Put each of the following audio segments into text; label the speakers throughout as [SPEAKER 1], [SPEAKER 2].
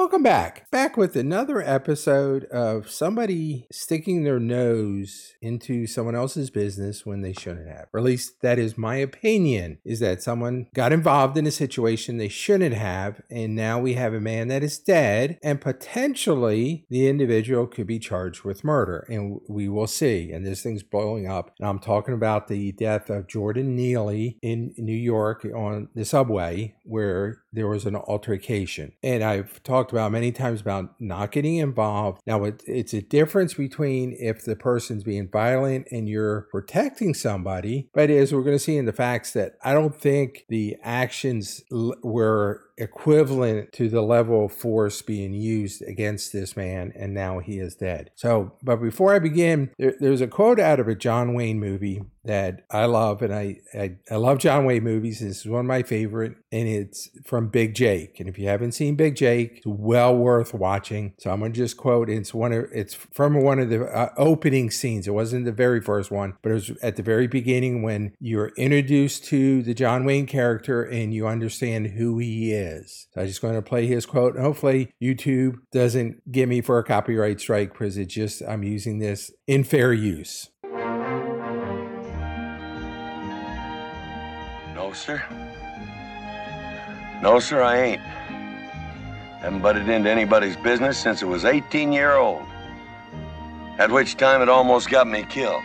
[SPEAKER 1] Welcome back. Back with another episode of somebody sticking their nose into someone else's business when they shouldn't have. Or at least that is my opinion, is that someone got involved in a situation they shouldn't have, and now we have a man that is dead, and potentially the individual could be charged with murder. And we will see. And this thing's blowing up. And I'm talking about the death of Jordan Neely in New York on the subway, where there was an altercation. And I've talked about many times about not getting involved. Now, it, it's a difference between if the person's being violent and you're protecting somebody, but as we're going to see in the facts, that I don't think the actions were equivalent to the level of force being used against this man, and now he is dead. So, but before I begin, there, there's a quote out of a John Wayne movie that I love, and I, I, I love John Wayne movies. This is one of my favorite, and it's from Big Jake. And if you haven't seen Big Jake, it's well worth watching. So I'm gonna just quote. It's one of it's from one of the uh, opening scenes. It wasn't the very first one, but it was at the very beginning when you're introduced to the John Wayne character and you understand who he is. So I'm just going to play his quote. And hopefully YouTube doesn't get me for a copyright strike because it just I'm using this in fair use.
[SPEAKER 2] No, sir. No, sir, I ain't. Haven't butted into anybody's business since I was 18 year old. At which time it almost got me killed.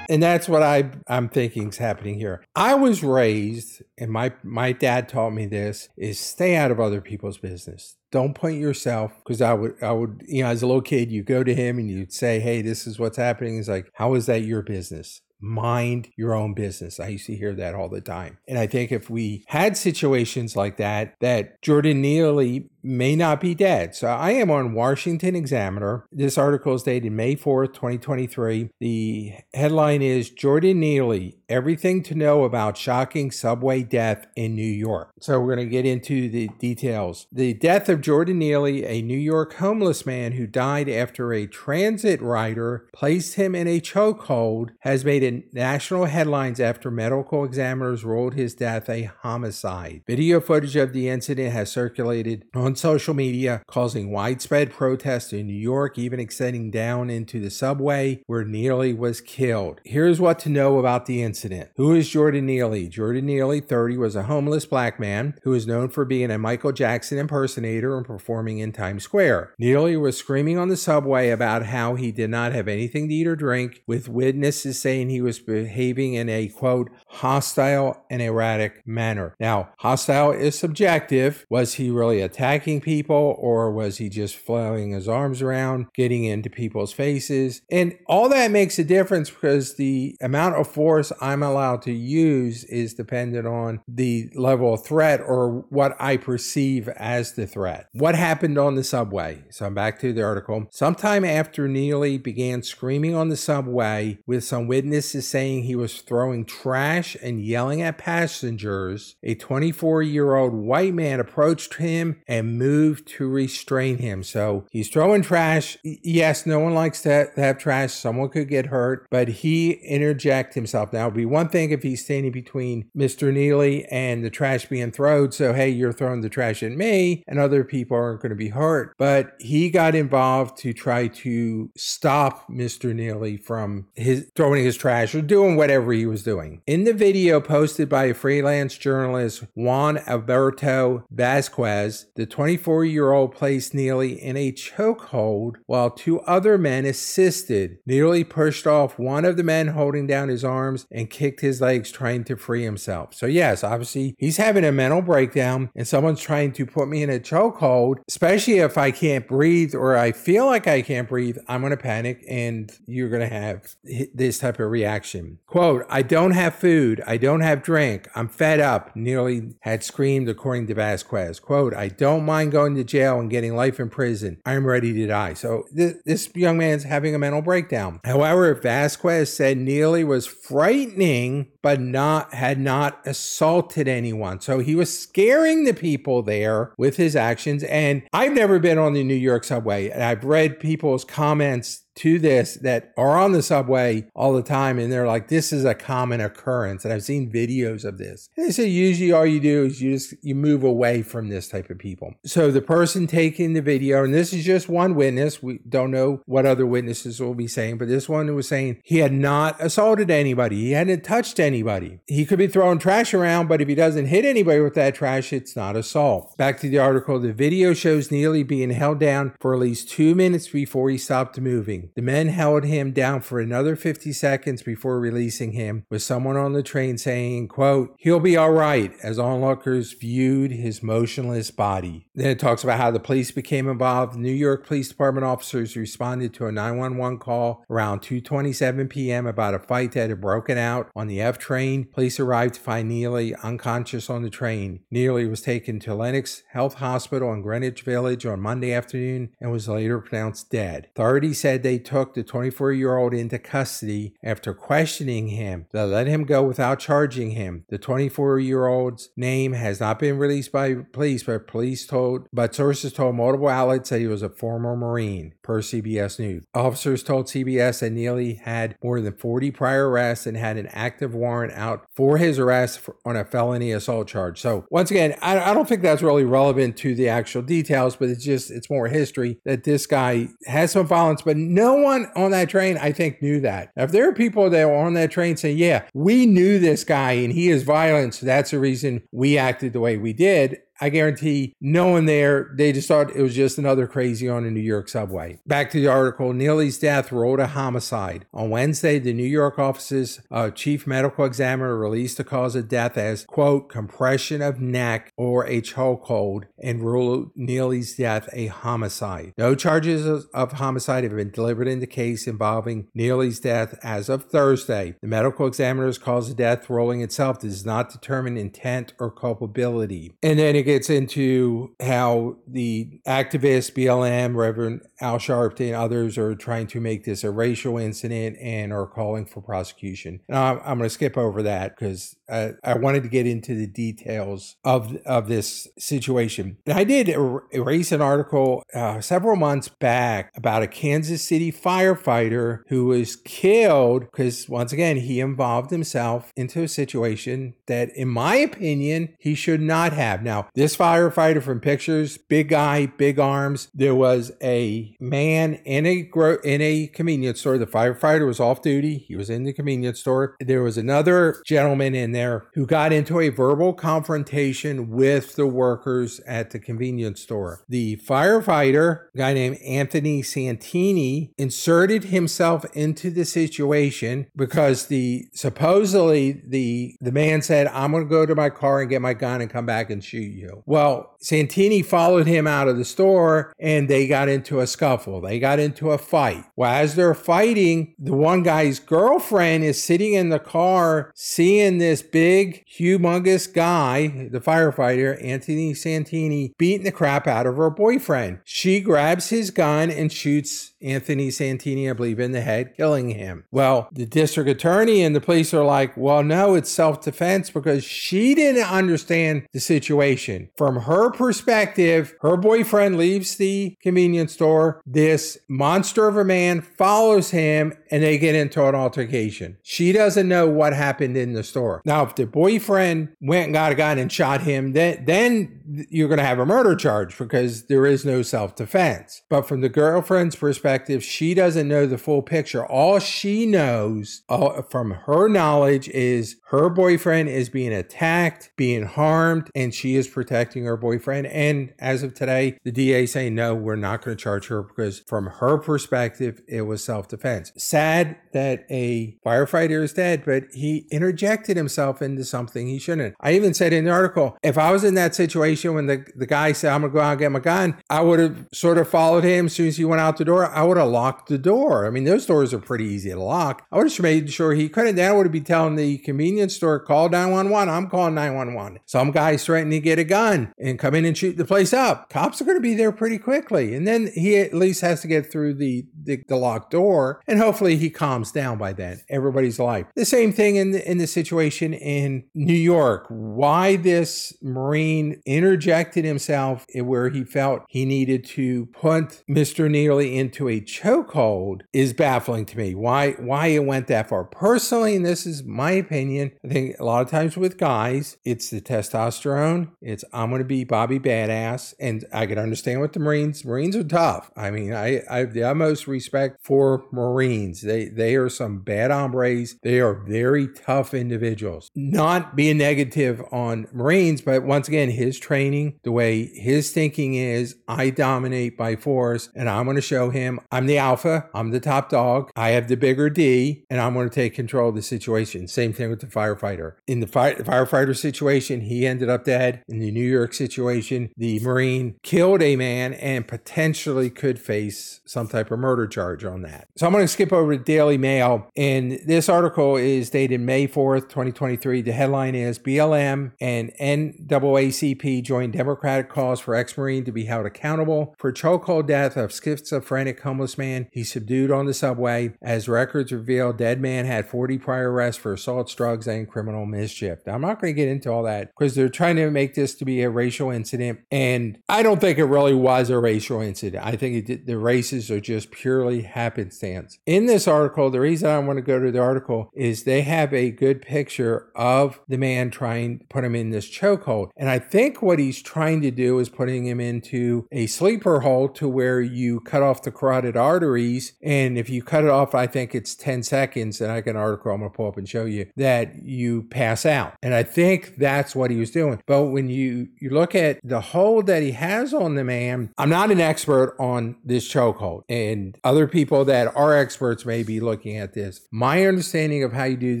[SPEAKER 1] And that's what I I'm thinking is happening here. I was raised, and my my dad taught me this: is stay out of other people's business. Don't point yourself because I would I would you know as a little kid you go to him and you'd say, hey, this is what's happening. He's like, how is that your business? mind your own business. I used to hear that all the time. And I think if we had situations like that, that Jordan Neely may not be dead. So I am on Washington Examiner. This article is dated May 4th, 2023. The headline is Jordan Neely, everything to know about shocking subway death in New York. So we're going to get into the details. The death of Jordan Neely, a New York homeless man who died after a transit rider placed him in a chokehold, has made national headlines after medical examiners ruled his death a homicide. Video footage of the incident has circulated on social media, causing widespread protests in New York, even extending down into the subway where Neely was killed. Here's what to know about the incident. Who is Jordan Neely? Jordan Neely, 30, was a homeless black man who is known for being a Michael Jackson impersonator and performing in Times Square. Neely was screaming on the subway about how he did not have anything to eat or drink, with witnesses saying he was behaving in a quote hostile and erratic manner. Now, hostile is subjective. Was he really attacking people or was he just flailing his arms around, getting into people's faces? And all that makes a difference because the amount of force I'm allowed to use is dependent on the level of threat or what I perceive as the threat. What happened on the subway? So I'm back to the article. Sometime after Neely began screaming on the subway with some witnesses saying he was throwing trash and yelling at passengers. A 24 year old white man approached him and moved to restrain him. So he's throwing trash. Yes, no one likes to have trash. Someone could get hurt, but he interject himself. Now, it'd be one thing if he's standing between Mr. Neely and the trash being thrown. So, hey, you're throwing the trash at me, and other people aren't going to be hurt. But he got involved to try to stop Mr. Neely from his throwing his trash trash or doing whatever he was doing. In the video posted by freelance journalist Juan Alberto Vasquez, the 24 year old placed Neely in a chokehold while two other men assisted. Neely pushed off one of the men holding down his arms and kicked his legs trying to free himself. So, yes, obviously he's having a mental breakdown and someone's trying to put me in a chokehold, especially if I can't breathe or I feel like I can't breathe. I'm going to panic and you're going to have this type of reaction. Quote, I don't have food. I don't have drink. I'm fed up, Neely had screamed, according to Vasquez. Quote, I don't mind going to jail and getting life in prison. I'm ready to die. So th- this young man's having a mental breakdown. However, Vasquez said Neely was frightening, but not had not assaulted anyone. So he was scaring the people there with his actions. And I've never been on the New York subway, and I've read people's comments to this that are on the subway all the time and they're like this is a common occurrence and i've seen videos of this. And they say usually all you do is you just you move away from this type of people. So the person taking the video and this is just one witness we don't know what other witnesses will be saying but this one was saying he had not assaulted anybody he hadn't touched anybody. He could be throwing trash around but if he doesn't hit anybody with that trash it's not assault. Back to the article the video shows neely being held down for at least two minutes before he stopped moving the men held him down for another 50 seconds before releasing him, with someone on the train saying, quote, he'll be all right, as onlookers viewed his motionless body. Then it talks about how the police became involved. New York Police Department officers responded to a 911 call around 2.27 p.m. about a fight that had broken out on the F train. Police arrived to find Neely unconscious on the train. Neely was taken to Lenox Health Hospital in Greenwich Village on Monday afternoon and was later pronounced dead. Authorities said they took the 24 year old into custody after questioning him. They let him go without charging him. The 24 year old's name has not been released by police, but police told, but sources told multiple outlets that he was a former Marine, per CBS News. Officers told CBS that Neely had more than 40 prior arrests and had an active warrant out for his arrest for, on a felony assault charge. So once again, I, I don't think that's really relevant to the actual details, but it's just it's more history that this guy has some violence, but no one on that train, I think, knew that. If there are people that were on that train saying, yeah, we knew this guy and he is violent, so that's the reason we acted the way we did, I guarantee no one there, they just thought it was just another crazy on a New York subway. Back to the article Neely's death ruled a homicide. On Wednesday, the New York office's uh, chief medical examiner released the cause of death as, quote, compression of neck or a chokehold and ruled Neely's death a homicide. No charges of, homicide have been delivered in the case involving Neely's death as of Thursday. The medical examiner's cause of death ruling itself does not determine intent or culpability. And then it gets into how the activists, BLM, Reverend Al Sharpton, and others are trying to make this a racial incident and are calling for prosecution. Now, I'm, I'm going to skip over that because I, I, wanted to get into the details of of this situation. And I did erase an article uh, several months back about a Kansas City firefighter who was killed because, once again, he involved himself into a situation that, in my opinion, he should not have. Now, this firefighter from pictures, big guy, big arms. There was a man in a gro- in a convenience store. The firefighter was off duty. He was in the convenience store. There was another gentleman in there who got into a verbal confrontation with the workers at the convenience store. The firefighter, a guy named Anthony Santini, inserted himself into the situation because the supposedly the the man said, "I'm going to go to my car and get my gun and come back and shoot you." Well, Santini followed him out of the store and they got into a scuffle. They got into a fight. Well, as they're fighting, the one guy's girlfriend is sitting in the car seeing this big, humongous guy, the firefighter, Anthony Santini, beating the crap out of her boyfriend. She grabs his gun and shoots Anthony Santini, I believe, in the head, killing him. Well, the district attorney and the police are like, well, no, it's self defense because she didn't understand the situation. From her perspective, her boyfriend leaves the convenience store. This monster of a man follows him and they get into an altercation. She doesn't know what happened in the store. Now, if the boyfriend went and got a gun and shot him, then, then you're going to have a murder charge because there is no self defense. But from the girlfriend's perspective, she doesn't know the full picture. All she knows from her knowledge is her boyfriend is being attacked, being harmed, and she is protecting her boyfriend. And as of today, the DA saying, no, we're not going to charge her because from her perspective, it was self defense. Sad that a firefighter is dead, but he interjected himself into something he shouldn't. I even said in the article, if I was in that situation when the, the guy said, I'm going to go out and get my gun, I would have sort of followed him as soon as he went out the door. I would have locked the door. I mean, those doors are pretty easy to lock. I would have made sure he couldn't. Then I would have been telling the convenience store, call 911. I'm calling 911. Some guy's threatening to get a gun and come in and shoot the place up. Cops are going to be there pretty quickly. And then he at least has to get through the, the, the locked door and hopefully he calms down by then. Everybody's life. The same thing in the, in the situation in New York. Why this Marine interjected himself where he felt he needed to put Mr. Neely into a chokehold is baffling to me. Why why it went that far. Personally, and this is my opinion, I think a lot of times with guys, it's the testosterone. It's I'm going to be Bobby Badass, and I can understand what the Marines. Marines are tough. I mean, I I have the utmost respect for Marines. They they are some bad hombres. They are very tough individuals. Not being negative on Marines, but once again, his training, the way his thinking is, I dominate by force, and I'm going to show him I'm the alpha. I'm the top dog. I have the bigger D, and I'm going to take control of the situation. Same thing with the firefighter. In the fire, firefighter situation, he ended up dead. In the New York situation, the Marine killed a man and potentially could face some type of murder charge on that. So I'm going to skip over to Daily Mail. And this article is dated May 4th, 2023. The headline is BLM and NAACP join Democratic calls for ex Marine to be held accountable for chokehold death of schizophrenic homeless man he subdued on the subway. As records reveal, dead man had 40 prior arrests for assaults, drugs, and criminal mischief. Now, I'm not going to get into all that because they're trying to make this to be a racial incident. And I don't think it really was a racial incident. I think it, the races are just purely happenstance. In this article, the reason I want to go to the article is they have a good picture of the man trying to put him in this chokehold. And I think what he's trying to do is putting him into a sleeper hold to where you cut off the carotid arteries. And if you cut it off, I think it's 10 seconds. And I got an article I'm going to pull up and show you that you pass out. And I think that's what he was doing. But when you, you look at the hold that he has on the man, I'm not an expert on this chokehold. And other people that are experts may be looking at this. My understanding of how you do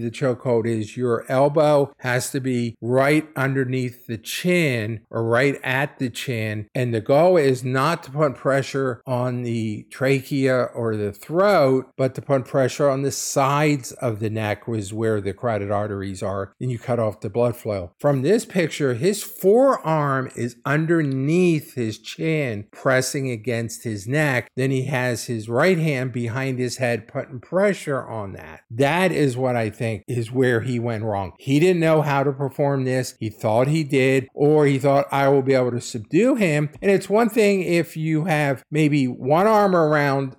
[SPEAKER 1] the chokehold is your elbow has to be right underneath the chin or right at the chin. And the goal is not to put pressure on the trachea or the throat, but to put pressure on the sides of the neck was where the carotid arteries are. And you cut off the blood flow. From this picture, his forearm is underneath his chin, pressing against his neck. Then he has his right hand behind his head, putting pressure on that. That is what I think is where he went wrong. He didn't know how to perform this. He thought he did, or he thought I will be able to subdue him. And it's one thing if you have maybe one arm around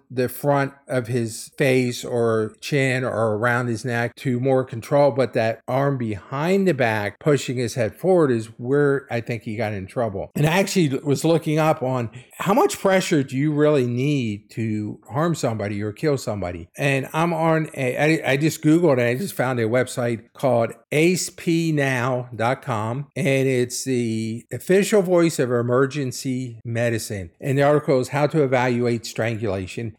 [SPEAKER 1] the front of his face or chin or around his neck to more control, but that arm behind the back pushing his head forward is where I think he got in trouble. And I actually was looking up on how much pressure do you really need to harm somebody or kill somebody? And I'm on a, I, I just Googled and I just found a website called acepnow.com and it's the official voice of emergency medicine. And the article is how to evaluate strangulation.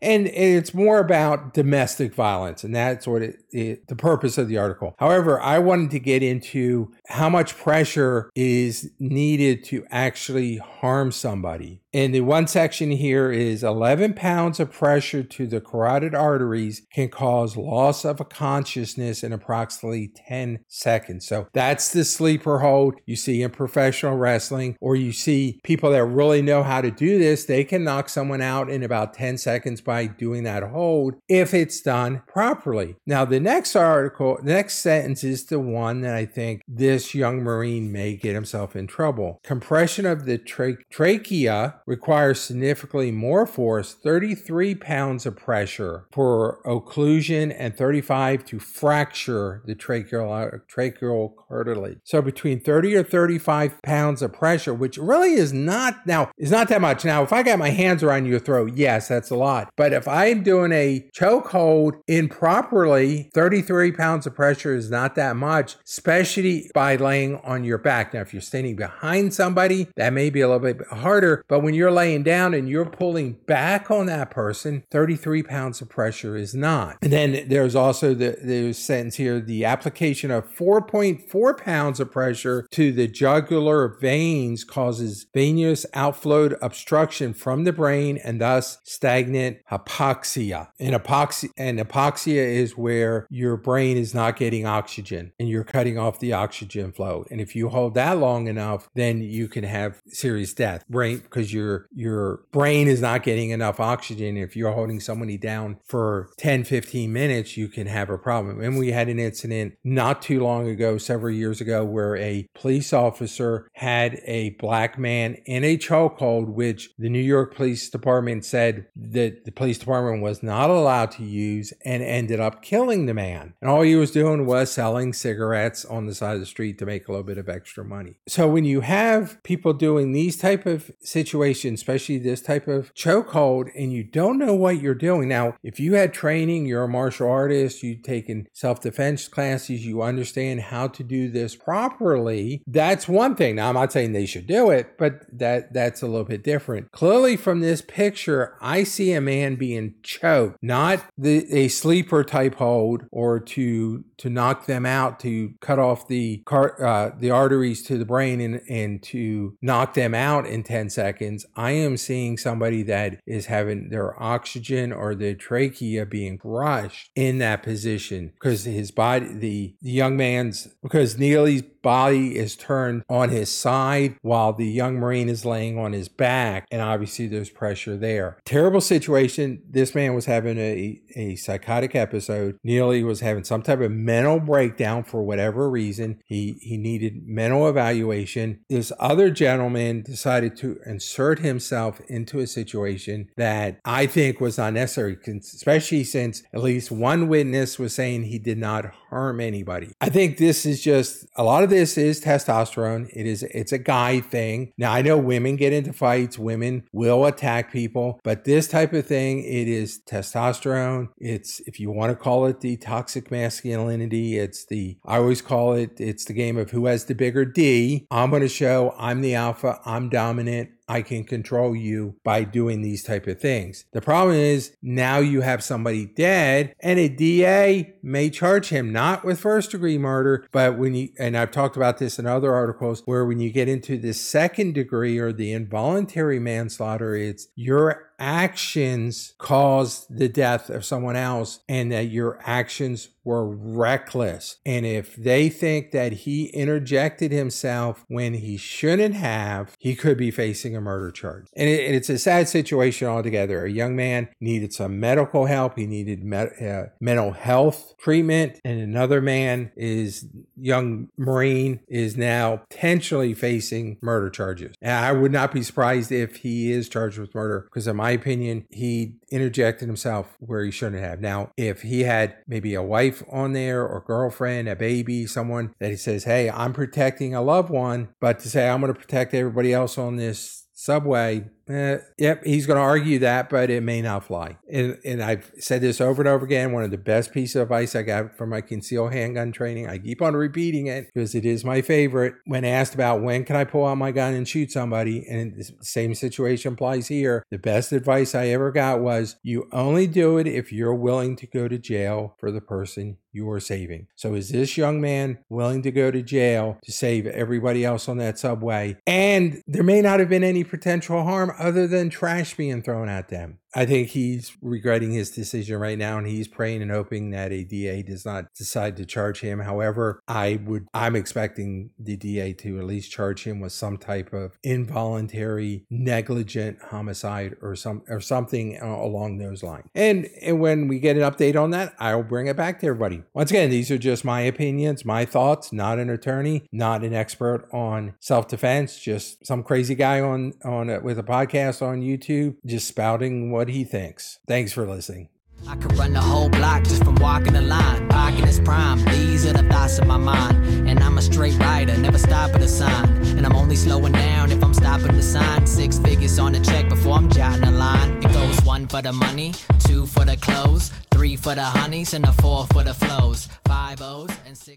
[SPEAKER 1] And it's more about domestic violence. And that's what it, it, the purpose of the article. However, I wanted to get into how much pressure is needed to actually harm somebody. And the one section here is 11 pounds of pressure to the carotid arteries can cause loss of consciousness in approximately 10 seconds. So that's the sleeper hold you see in professional wrestling, or you see people that really know how to do this. They can knock someone out in about 10 seconds by doing that hold if it's done properly. Now, the next article, the next sentence is the one that I think this young Marine may get himself in trouble. Compression of the tra- trachea requires significantly more force 33 pounds of pressure for occlusion and 35 to fracture the tracheal, tracheal cartilage. So between 30 or 35 pounds of pressure, which really is not now, is not that much. Now, if I got my hands around your throat, yes, that's a lot. But if I'm doing a chokehold improperly, 33 pounds of pressure is not that much, especially by laying on your back. Now, if you're standing behind somebody, that may be a little bit harder. But when you're laying down and you're pulling back on that person, 33 pounds of pressure is not. And then there's also the, the sentence here the application of 4.4 pounds of pressure to the jugular veins causes venous outflow obstruction from the brain and thus stagnant hypoxia. And hypoxia and hypoxia is where your brain is not getting oxygen and you're cutting off the oxygen flow. And if you hold that long enough, then you can have serious death. Brain because your your brain is not getting enough oxygen. If you're holding somebody down for 10, 15 minutes, you can have a problem. And we had an incident not too long ago, several years ago, where a police officer had a black man in a chokehold, which the New York Police Department said that the police department was not allowed to use and ended up killing the man. And all he was doing was selling cigarettes on the side of the street to make a little bit of extra money. So when you have people doing these type of situations, especially this type of chokehold, and you don't know what you're doing. Now, if you had training, you're a martial artist, you've taken self-defense classes, you understand how to do this properly, that's one thing. Now, I'm not saying they should do it, but that that's a little bit different. Clearly from this picture, I see a man being choked, not the a sleeper type hold or to to knock them out to cut off the car, uh, the arteries to the brain and and to knock them out in 10 seconds. I am seeing somebody that is having their oxygen or their trachea being crushed in that position because his body the, the young man's because Neely's body is turned on his side while the young Marine is laying on his back. And obviously, there's pressure there. Terrible situation. This man was having a, a psychotic episode. Neely was having some type of mental breakdown for whatever reason. He, he needed mental evaluation. This other gentleman decided to insert himself into a situation that I think was unnecessary, especially since at least one witness was saying he did not harm anybody. I think this is just a lot of this is testosterone. It is it's a guy thing. Now I know women get into fights, women will attack people, but this type of thing, it is testosterone. It's if you want to call it the toxic masculinity, it's the I always call it it's the game of who has the bigger D. I'm going to show I'm the alpha, I'm dominant. I can control you by doing these type of things. The problem is now you have somebody dead and a DA may charge him not with first degree murder, but when you, and I've talked about this in other articles where when you get into the second degree or the involuntary manslaughter, it's your actions caused the death of someone else and that your actions were reckless. And if they think that he interjected himself when he shouldn't have, he could be facing a murder charge. And, it, it's a sad situation altogether. A young man needed some medical help, he needed uh, mental health treatment, and another man is young Marine is now potentially facing murder charges. And I would not be surprised if he is charged with murder because in my my opinion, he interjected himself where he shouldn't have. Now, if he had maybe a wife on there or girlfriend, a baby, someone that he says, Hey, I'm protecting a loved one, but to say I'm going to protect everybody else on this subway, uh, yep, he's going to argue that, but it may not fly. And, and I've said this over and over again. One of the best pieces of advice I got from my concealed handgun training. I keep on repeating it because it is my favorite. When asked about when can I pull out my gun and shoot somebody, and the same situation applies here. The best advice I ever got was you only do it if you're willing to go to jail for the person you are saving. So is this young man willing to go to jail to save everybody else on that subway? And there may not have been any potential harm other than trash being thrown at them. I think he's regretting his decision right now and he's praying and hoping that a DA does not decide to charge him. However, I would I'm expecting the DA to at least charge him with some type of involuntary negligent homicide or some or something uh, along those lines. And, and when we get an update on that, I'll bring it back to everybody. Once again, these are just my opinions, my thoughts, not an attorney, not an expert on self-defense, just some crazy guy on on with a podcast on YouTube just spouting what he thinks. Thanks for listening. I could run the whole block just from walking the line. Is prime. These are the thoughts in my mind. And I'm a straight rider, never a sign. And I'm only slowing down if I'm stopping sign. Six figures on the check before I'm jotting a line. It goes one for the money, two for the clothes, three for the honeys, and a four for the flows. Five O's and six.